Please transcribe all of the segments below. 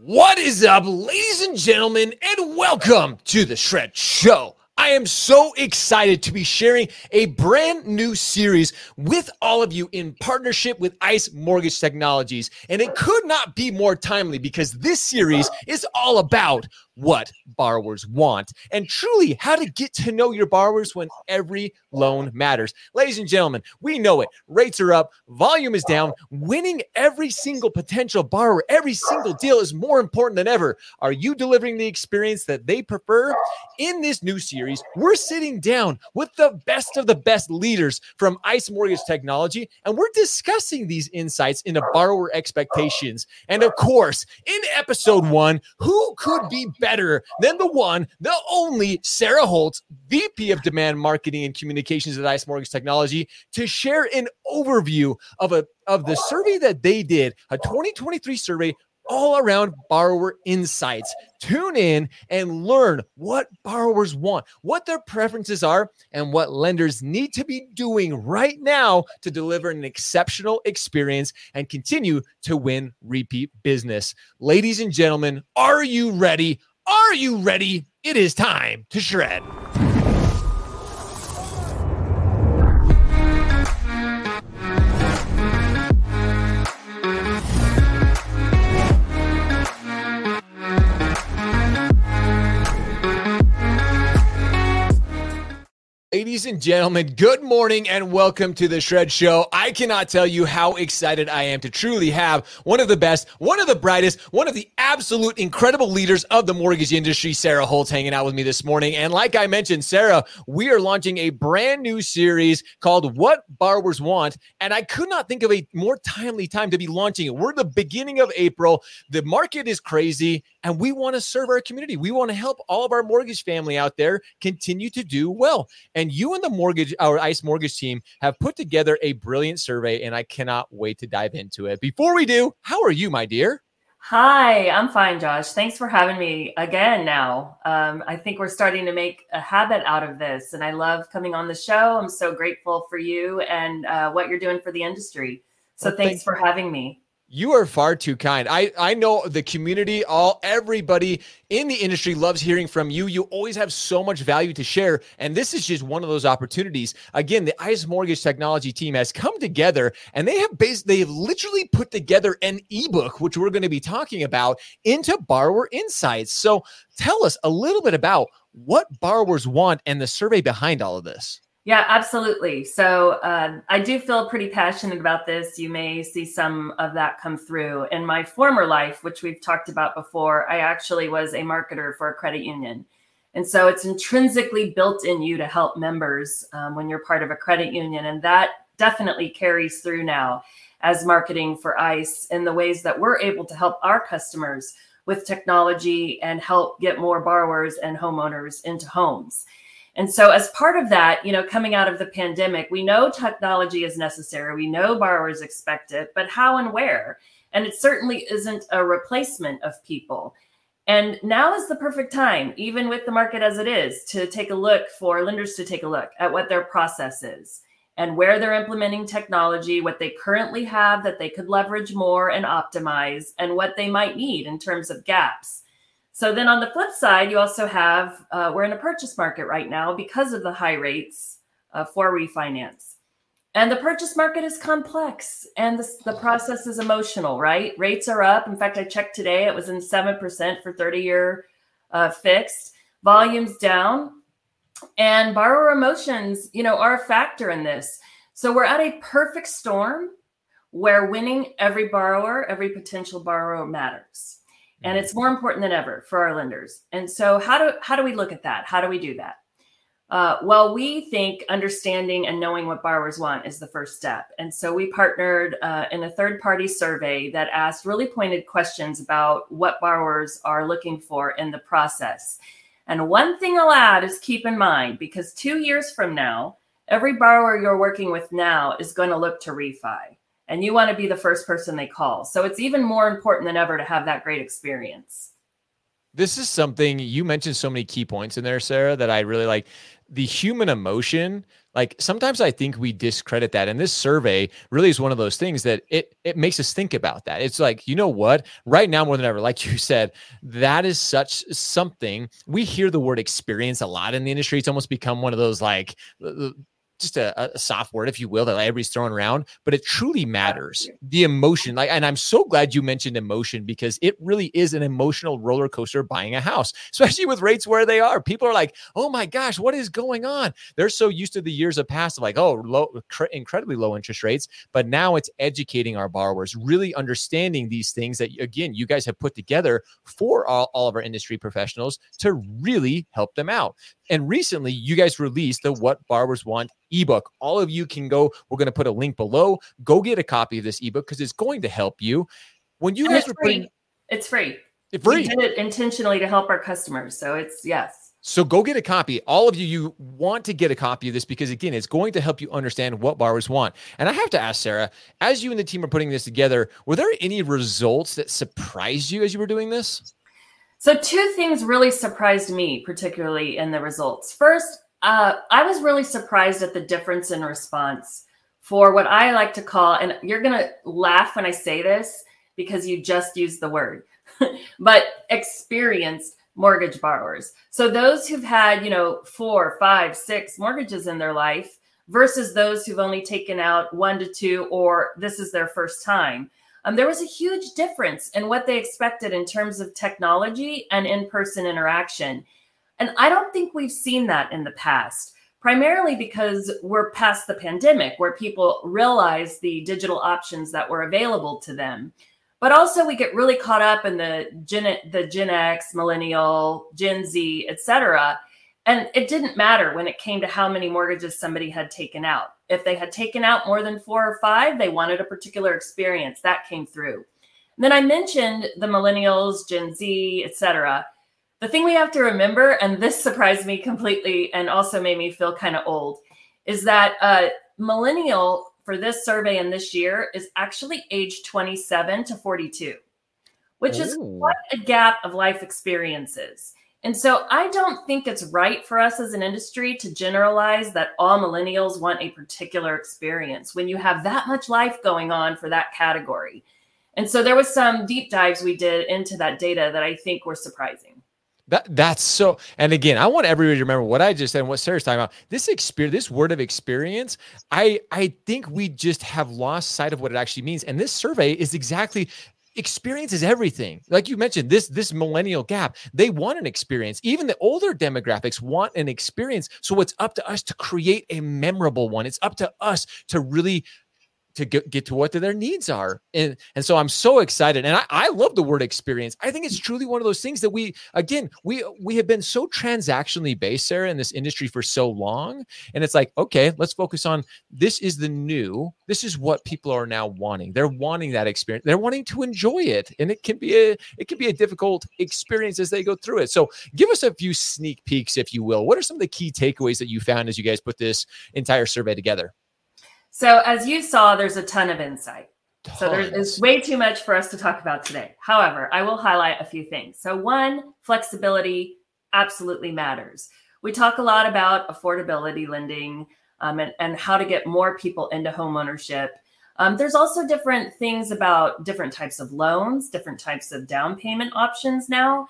What is up, ladies and gentlemen, and welcome to the Shred Show. I am so excited to be sharing a brand new series with all of you in partnership with ICE Mortgage Technologies. And it could not be more timely because this series is all about what borrowers want and truly how to get to know your borrowers when every loan matters. Ladies and gentlemen, we know it. Rates are up, volume is down. Winning every single potential borrower, every single deal is more important than ever. Are you delivering the experience that they prefer? In this new series, we're sitting down with the best of the best leaders from ICE Mortgage Technology, and we're discussing these insights into borrower expectations. And of course, in episode one, who could be better than the one, the only Sara Holtz, VP of Demand Marketing and Communications at ICE Mortgage Technology, to share an overview of a of the survey that they did, a 2023 survey all around borrower insights. Tune in and learn what borrowers want, what their preferences are, and what lenders need to be doing right now to deliver an exceptional experience and continue to win repeat business. Ladies and gentlemen, are you ready? Are you ready? It is time to shred. Ladies and gentlemen, good morning and welcome to the Shred Show. I cannot tell you how excited I am to truly have one of the best, one of the brightest, one of the absolute incredible leaders of the mortgage industry, Sara Holtz, hanging out with me this morning. And like I mentioned, Sara, we are launching a brand new series called What Borrowers Want. And I could not think of a more timely time to be launching it. We're the beginning of April. The market is crazy, and we want to serve our community. We want to help all of our mortgage family out there continue to do well. And you and the mortgage, our ICE mortgage team, have put together a brilliant survey, and I cannot wait to dive into it. Before we do, how are you, my dear? Hi, I'm fine, Josh. Thanks for having me again now. Um, I think we're starting to make a habit out of this, and I love coming on the show. I'm so grateful for you and uh, what you're doing for the industry. So well, thanks for having me. You are far too kind. I I know the community, all everybody in the industry loves hearing from you. You always have so much value to share, and this is just one of those opportunities. Again, the ICE Mortgage Technology team has come together, and they have based they have literally put together an ebook, which we're going to be talking about, into borrower insights. So, tell us a little bit about what borrowers want and the survey behind all of this. Yeah, absolutely. So uh, I do feel pretty passionate about this. You may see some of that come through. In my former life, which we've talked about before, I actually was a marketer for a credit union. And so it's intrinsically built in you to help members um, when you're part of a credit union. And that definitely carries through now as marketing for ICE in the ways that we're able to help our customers with technology and help get more borrowers and homeowners into homes. And so, as part of that, you know, coming out of the pandemic, we know technology is necessary. We know borrowers expect it, but how and where? And it certainly isn't a replacement of people. And now is the perfect time, even with the market as it is, to take a look for lenders to take a look at what their process is and where they're implementing technology, what they currently have that they could leverage more and optimize, and what they might need in terms of gaps. So then on the flip side, you also have uh, we're in a purchase market right now because of the high rates uh, for refinance. And the purchase market is complex and the, the process is emotional, right? Rates are up. In fact, I checked today, it was in 7% for 30 year uh, fixed, volumes down. And borrower emotions, you know, are a factor in this. So we're at a perfect storm where winning every borrower, every potential borrower matters and it's more important than ever for our lenders. And so, how do how do we look at that? How do we do that? Uh, well, we think understanding and knowing what borrowers want is the first step. And so we partnered uh, in a third party survey that asked really pointed questions about what borrowers are looking for in the process. And one thing I'll add is keep in mind because two years from now, every borrower you're working with now is going to look to refi and you want to be the first person they call. So it's even more important than ever to have that great experience. This is something you mentioned so many key points in there, Sara, that I really like. The human emotion, like sometimes I think we discredit that. And this survey really is one of those things that it it makes us think about that. It's like, you know what? Right now, more than ever, like you said, that is such something. We hear the word experience a lot in the industry. It's almost become one of those like just a, a, soft word, if you will, that everybody's throwing around, but it truly matters. The emotion, like, and I'm so glad you mentioned emotion because it really is an emotional roller coaster buying a house, especially with rates where they are. People are like, "Oh my gosh, what is going on?" They're so used to the years of past of like, "Oh, low, cr- incredibly low interest rates," but now it's educating our borrowers, really understanding these things that again you guys have put together for all, all of our industry professionals to really help them out. And recently, you guys released the What Borrowers Want ebook. All of you can go. We're going to put a link below. Go get a copy of this ebook because it's going to help you. When you and guys were free. putting, it's free. It's free. We did it intentionally to help our customers. So it's yes. So go get a copy. All of you, you want to get a copy of this because again, it's going to help you understand what borrowers want. And I have to ask Sara, as you and the team are putting this together, were there any results that surprised you as you were doing this? So, two things really surprised me, particularly in the results. First, uh, I was really surprised at the difference in response for what I like to call, and you're going to laugh when I say this because you just used the word, but experienced mortgage borrowers. So, those who've had, you know, four, five, six mortgages in their life versus those who've only taken out one to two, or this is their first time um, there was a huge difference in what they expected in terms of technology and in person interaction. And I don't think we've seen that in the past, primarily because we're past the pandemic where people realize the digital options that were available to them. But also, we get really caught up in the Gen, the Gen X, Millennial, Gen Z, et cetera. And it didn't matter when it came to how many mortgages somebody had taken out. If they had taken out more than four or five, they wanted a particular experience. That came through. And then I mentioned the millennials, Gen Z, etc. The thing we have to remember, and this surprised me completely and also made me feel kind of old, is that uh, millennial for this survey and this year is actually age 27 to 42, which Ooh. is quite a gap of life experiences. And so I don't think it's right for us as an industry to generalize that all millennials want a particular experience when you have that much life going on for that category. And so there was some deep dives we did into that data that I think were surprising. That that's so. And again, I want everybody to remember what I just said and what Sarah's talking about. This experience, this word of experience, I I think we just have lost sight of what it actually means. And this survey is exactly experience is everything. Like you mentioned this this millennial gap they want an experience. Even the older demographics want an experience. So it's up to us to create a memorable one. It's up to us to really to get, get to what their needs are. And, and so I'm so excited. And I, I love the word experience. I think it's mm. truly one of those things that we, again, we, we have been so transactionally based, Sara, in this industry for so long. And it's like, okay, let's focus on this is the new, this is what people are now wanting. They're wanting that experience. They're wanting to enjoy it. And it can be a, it can be a difficult experience as they go through it. So give us a few sneak peeks, if you will. What are some of the key takeaways that you found as you guys put this entire survey together? So, as you saw, there's a ton of insight. Tons. So, there's way too much for us to talk about today. However, I will highlight a few things. So, one, flexibility absolutely matters. We talk a lot about affordability lending um, and, and how to get more people into homeownership. Um, there's also different things about different types of loans, different types of down payment options now.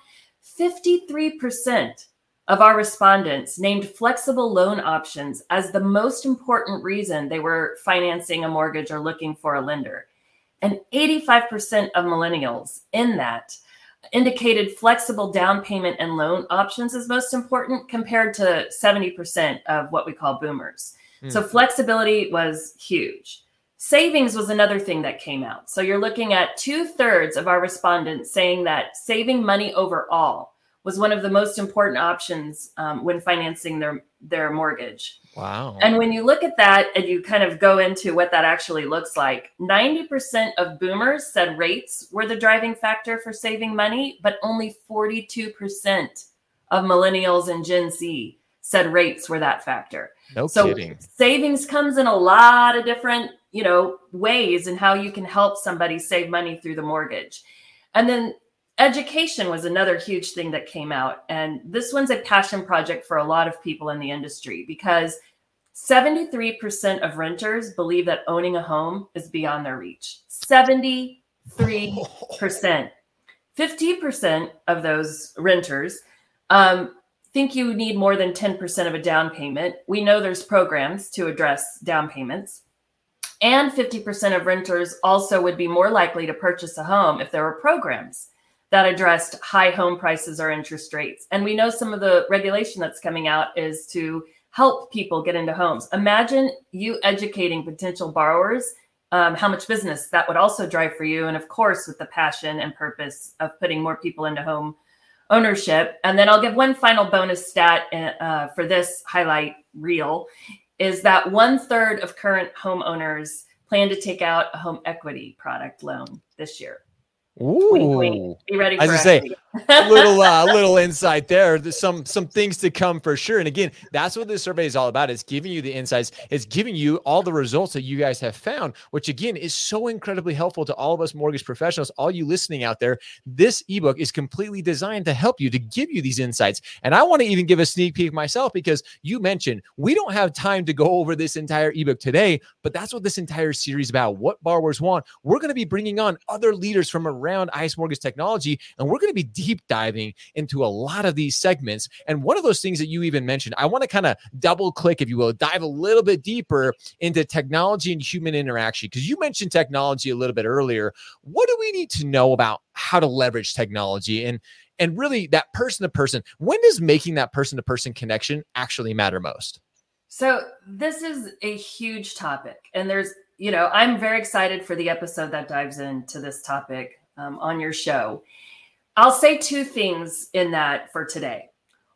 53% of our respondents named flexible loan options as the most important reason they were financing a mortgage or looking for a lender. And 85% of millennials in that indicated flexible down payment and loan options as most important compared to 70% of what we call boomers. Mm. So flexibility was huge. Savings was another thing that came out. So you're looking at two thirds of our respondents saying that saving money overall was one of the most important options um, when financing their their mortgage. Wow. And when you look at that and you kind of go into what that actually looks like, 90% of boomers said rates were the driving factor for saving money, but only 42% of millennials and Gen Z said rates were that factor. No so kidding. Savings comes in a lot of different, you know, ways and how you can help somebody save money through the mortgage. And then education was another huge thing that came out. And this one's a passion project for a lot of people in the industry because 73% of renters believe that owning a home is beyond their reach. 73%. 50% of those renters um, think you need more than 10% of a down payment. We know there's programs to address down payments. And 50% of renters also would be more likely to purchase a home if there were programs that addressed high home prices or interest rates. And we know some of the regulation that's coming out is to help people get into homes. Imagine you educating potential borrowers um, how much business that would also drive for you. And of course, with the passion and purpose of putting more people into home ownership. And then I'll give one final bonus stat uh, for this highlight reel is that one third of current homeowners plan to take out a home equity product loan this year. Ooh. Be ready for As I say, a little uh, little insight there. There's some some things to come for sure. And again, that's what this survey is all about. It's giving you the insights. It's giving you all the results that you guys have found, which again is so incredibly helpful to all of us mortgage professionals, all you listening out there. This ebook is completely designed to help you to give you these insights. And I want to even give a sneak peek myself because you mentioned we don't have time to go over this entire ebook today, but that's what this entire series about. What borrowers want. We're going to be bringing on other leaders from around around ICE Mortgage Technology. And we're going to be deep diving into a lot of these segments. And one of those things that you even mentioned, I want to kind of double click, if you will, dive a little bit deeper into technology and human interaction. Because you mentioned technology a little bit earlier. What do we need to know about how to leverage technology and and really that person to person? When does making that person to person connection actually matter most? So this is a huge topic, and there's you know, I'm very excited for the episode that dives into this topic um, on your show. I'll say two things in that for today.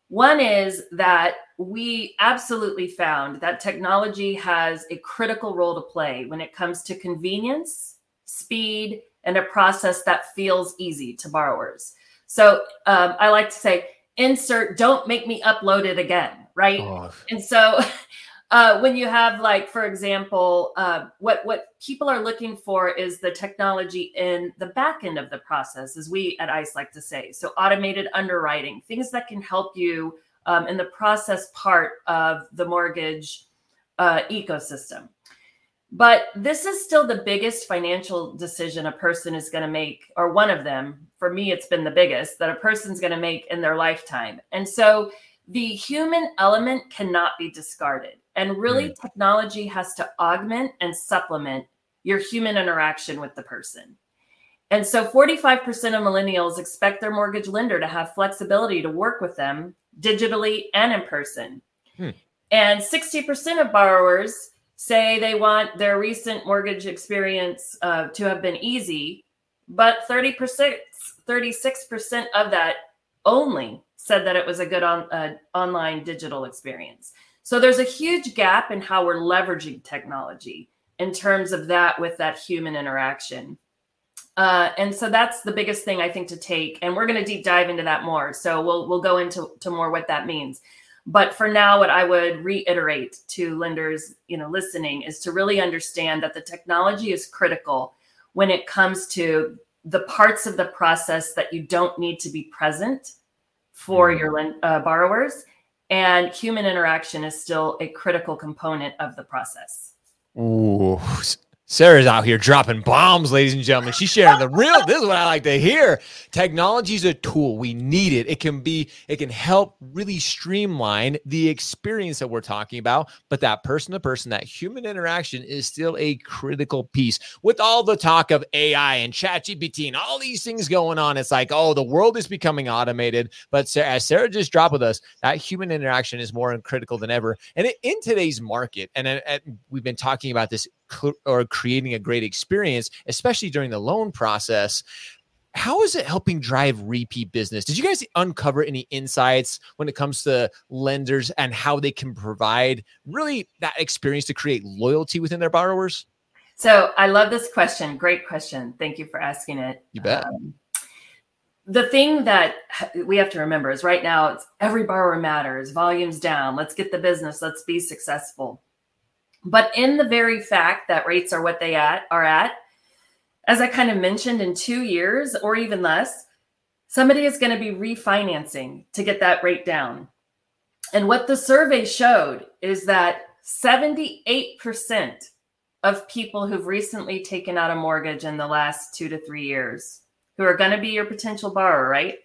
One is that we absolutely found that technology has a critical role to play when it comes to convenience, speed, and a process that feels easy to borrowers. So um, I like to say, insert, don't make me upload it again, right? Oh. And so uh, when you have like for example uh, what what people are looking for is the technology in the back end of the process as we at ice like to say. So automated underwriting things that can help you um, in the process part of the mortgage uh, ecosystem. But this is still the biggest financial decision a person is going to make or one of them. For me it's been the biggest that a person's going to make in their lifetime. And so the human element cannot be discarded and really, technology has to augment and supplement your human interaction with the person. And so 45% of millennials expect their mortgage lender to have flexibility to work with them digitally and in person. Hmm. And 60% of borrowers say they want their recent mortgage experience uh, to have been easy, but 30%, 36% of that only said that it was a good on, uh, online digital experience. So there's a huge gap in how we're leveraging technology in terms of that with that human interaction. Uh, and so that's the biggest thing I think to take. And we're going to deep dive into that more. So we'll we'll go into to more what that means. But for now, what I would reiterate to lenders, you know, listening is to really understand that the technology is critical when it comes to the parts of the process that you don't need to be present for mm-hmm. your uh, borrowers and human interaction is still a critical component of the process. Ooh, Sara's out here dropping bombs, ladies and gentlemen. She's sharing the real. This is what I like to hear. Technology is a tool. We need it. It can be, it can help really streamline the experience that we're talking about. But that person to person, that human interaction is still a critical piece. With all the talk of AI and ChatGPT and all these things going on, it's like, oh, the world is becoming automated. But Sara, as Sara just dropped with us, that human interaction is more critical than ever. And in today's market, and, and we've been talking about this or creating a great experience, especially during the loan process. How is it helping drive repeat business? Did you guys uncover any insights when it comes to lenders and how they can provide really that experience to create loyalty within their borrowers? So I love this question. Great question. Thank you for asking it. You bet. Um, the thing that we have to remember is right now it's every borrower matters volumes down let's get the business let's be successful but in the very fact that rates are what they at are at, as I kind of mentioned, in two years or even less, somebody is going to be refinancing to get that rate down. And what the survey showed is that 78% of people who've recently taken out a mortgage in the last two to three years, who are going to be your potential borrower, right?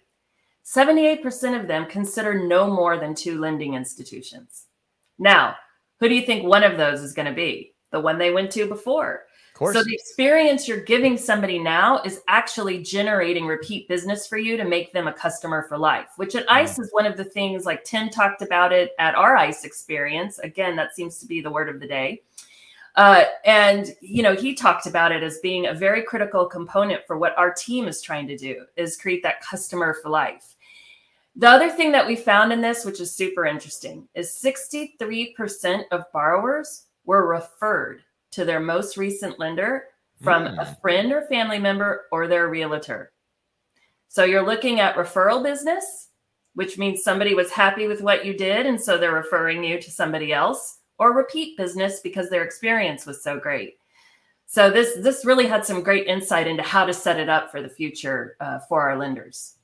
78% of them consider no more than two lending institutions. Now, who do you think one of those is going to be? The one they went to before. So the experience you're giving somebody now is actually generating repeat business for you to make them a customer for life, which at ICE mm. is one of the things like Tim talked about it at our ICE experience. Again, that seems to be the word of the day. Uh, and you know, he talked about it as being a very critical component for what our team is trying to do is create that customer for life. The other thing that we found in this, which is super interesting, is 63% of borrowers were referred to their most recent lender from mm. a friend or family member or their realtor. So you're looking at referral business, which means somebody was happy with what you did and so they're referring you to somebody else, or repeat business because their experience was so great. So this this really had some great insight into how to set it up for the future uh, for our lenders.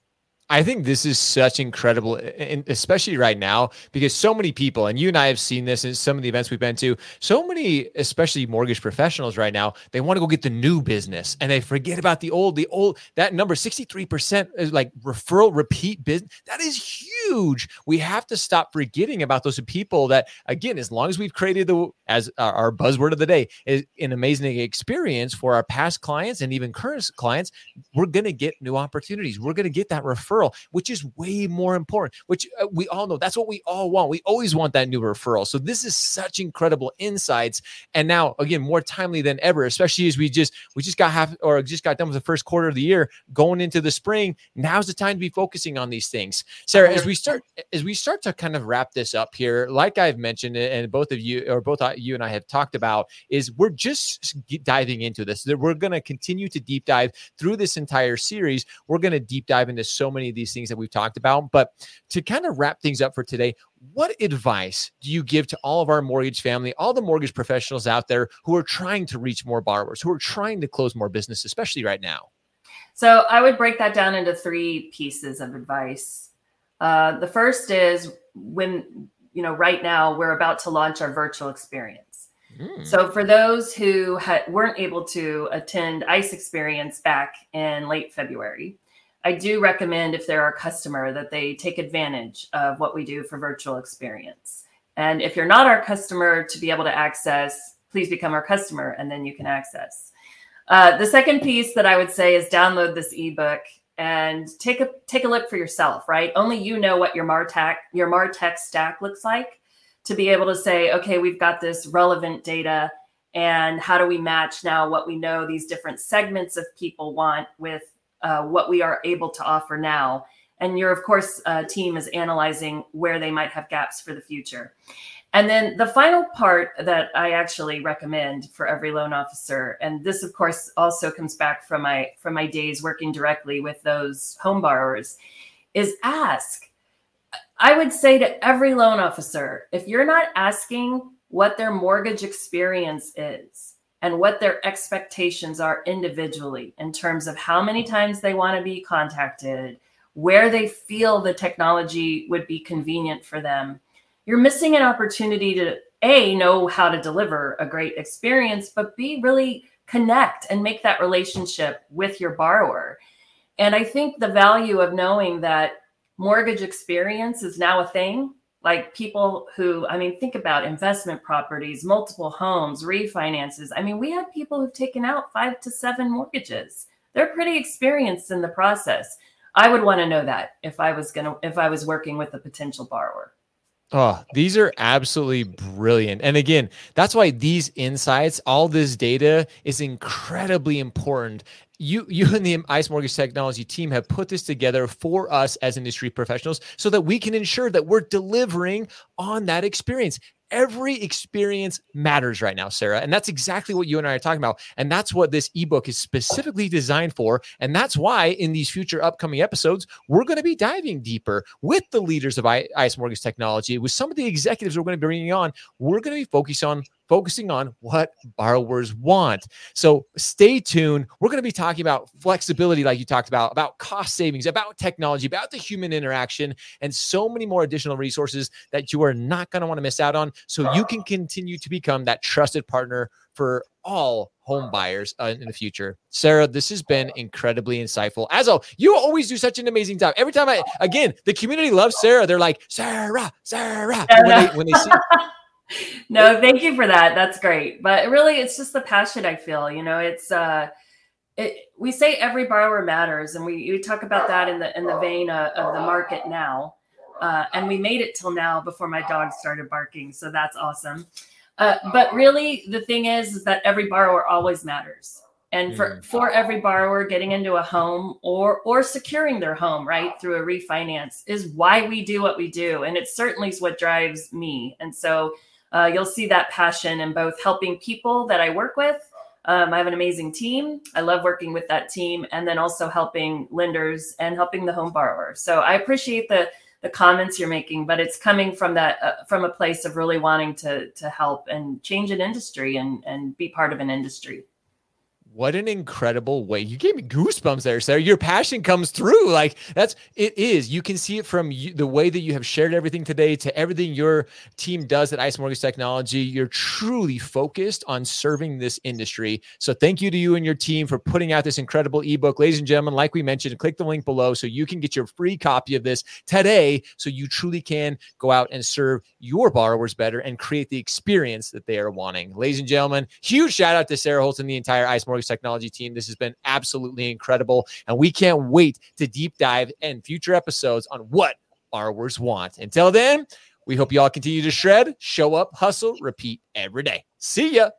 I think this is such incredible, and especially right now, because so many people, and you and I have seen this in some of the events we've been to, so many, especially mortgage professionals right now, they want to go get the new business and they forget about the old. The old, that number, 63% is like referral, repeat business. That is huge. We have to stop forgetting about those people that, again, as long as we've created the, as our buzzword of the day, is an amazing experience for our past clients and even current clients, we're going to get new opportunities. We're going to get that referral referral, which is way more important, which uh, we all know that's what we all want. We always want that new referral. So this is such incredible insights. And now again, more timely than ever, especially as we just we just got half or just got done with the first quarter of the year going into the spring. Now's the time to be focusing on these things. Sara, as we start as we start to kind of wrap this up here, like I've mentioned, and both of you or both uh, you and I have talked about, is we're just diving into this. We're going to continue to deep dive through this entire series. We're going to deep dive into so many many of these things that we've talked about. But to kind of wrap things up for today, what advice do you give to all of our mortgage family, all the mortgage professionals out there who are trying to reach more borrowers, who are trying to close more business, especially right now? So I would break that down into three pieces of advice. Uh, the first is when, you know, right now we're about to launch our virtual experience. Mm. So for those who weren't able to attend ICE experience back in late February, I do recommend if they're our customer that they take advantage of what we do for virtual experience. And if you're not our customer to be able to access, please become our customer and then you can access. Uh, the second piece that I would say is download this ebook and take a take a look for yourself. Right, only you know what your Martech your Martech stack looks like to be able to say, okay, we've got this relevant data, and how do we match now what we know these different segments of people want with uh, what we are able to offer now. And your, of course, uh, team is analyzing where they might have gaps for the future. And then the final part that I actually recommend for every loan officer, and this, of course, also comes back from my from my days working directly with those home borrowers, is ask. I would say to every loan officer, if you're not asking what their mortgage experience is, and what their expectations are individually in terms of how many times they want to be contacted, where they feel the technology would be convenient for them. You're missing an opportunity to A, know how to deliver a great experience, but B, really connect and make that relationship with your borrower. And I think the value of knowing that mortgage experience is now a thing like people who i mean think about investment properties multiple homes refinances. I mean we have people who've taken out five to seven mortgages. They're pretty experienced in the process. I would want to know that if i was going to if i was working with a potential borrower Oh, these are absolutely brilliant. And again, that's why these insights, all this data is incredibly important you you and the ICE Mortgage Technology team have put this together for us as industry professionals so that we can ensure that we're delivering on that experience. Every experience matters right now, Sara. And that's exactly what you and I are talking about. And that's what this ebook is specifically designed for. And that's why in these future upcoming episodes, we're going to be diving deeper with the leaders of ICE Mortgage Technology, with some of the executives we're going to be bringing on. We're going to be focused on focusing on what borrowers want. So stay tuned. We're going to be talking about flexibility, like you talked about, about cost savings, about technology, about the human interaction, and so many more additional resources that you are not going to want to miss out on. So you can continue to become that trusted partner for all home buyers uh, in the future. Sara, this has been incredibly insightful. As oh, you always do such an amazing job. Every time I, again, the community loves Sara. They're like, Sara, Sara. When they, when they see, no, thank you for that. That's great. But really, it's just the passion I feel. You know, it's uh, it, we say every borrower matters, and we, we talk about that in the in the vein of, of the market now. Uh, and we made it till now before my dog started barking, so that's awesome. Uh, but really, the thing is, is that every borrower always matters. And for, mm. for every borrower getting into a home or or securing their home right through a refinance is why we do what we do, and it certainly is what drives me. And so uh, you'll see that passion in both helping people that I work with. Um, I have an amazing team. I love working with that team, and then also helping lenders and helping the home borrower. So I appreciate the the comments you're making, but it's coming from that uh, from a place of really wanting to to help and change an industry and and be part of an industry what an incredible way. You gave me goosebumps there sara. Your passion comes through. Like that's it is. You can see it from you, the way that you have shared everything today to everything your team does at ice mortgage technology. You're truly focused on serving this industry. So thank you to you and your team for putting out this incredible ebook. Ladies and gentlemen like we mentioned click the link below so you can get your free copy of this today so you truly can go out and serve your borrowers better and create the experience that they are wanting. Ladies and gentlemen huge shout out to sara holtz and the entire ice mortgage Technology team. This has been absolutely incredible. And we can't wait to deep dive in future episodes on what borrowers want. Until then, we hope you all continue to shred, show up, hustle, repeat every day. See ya.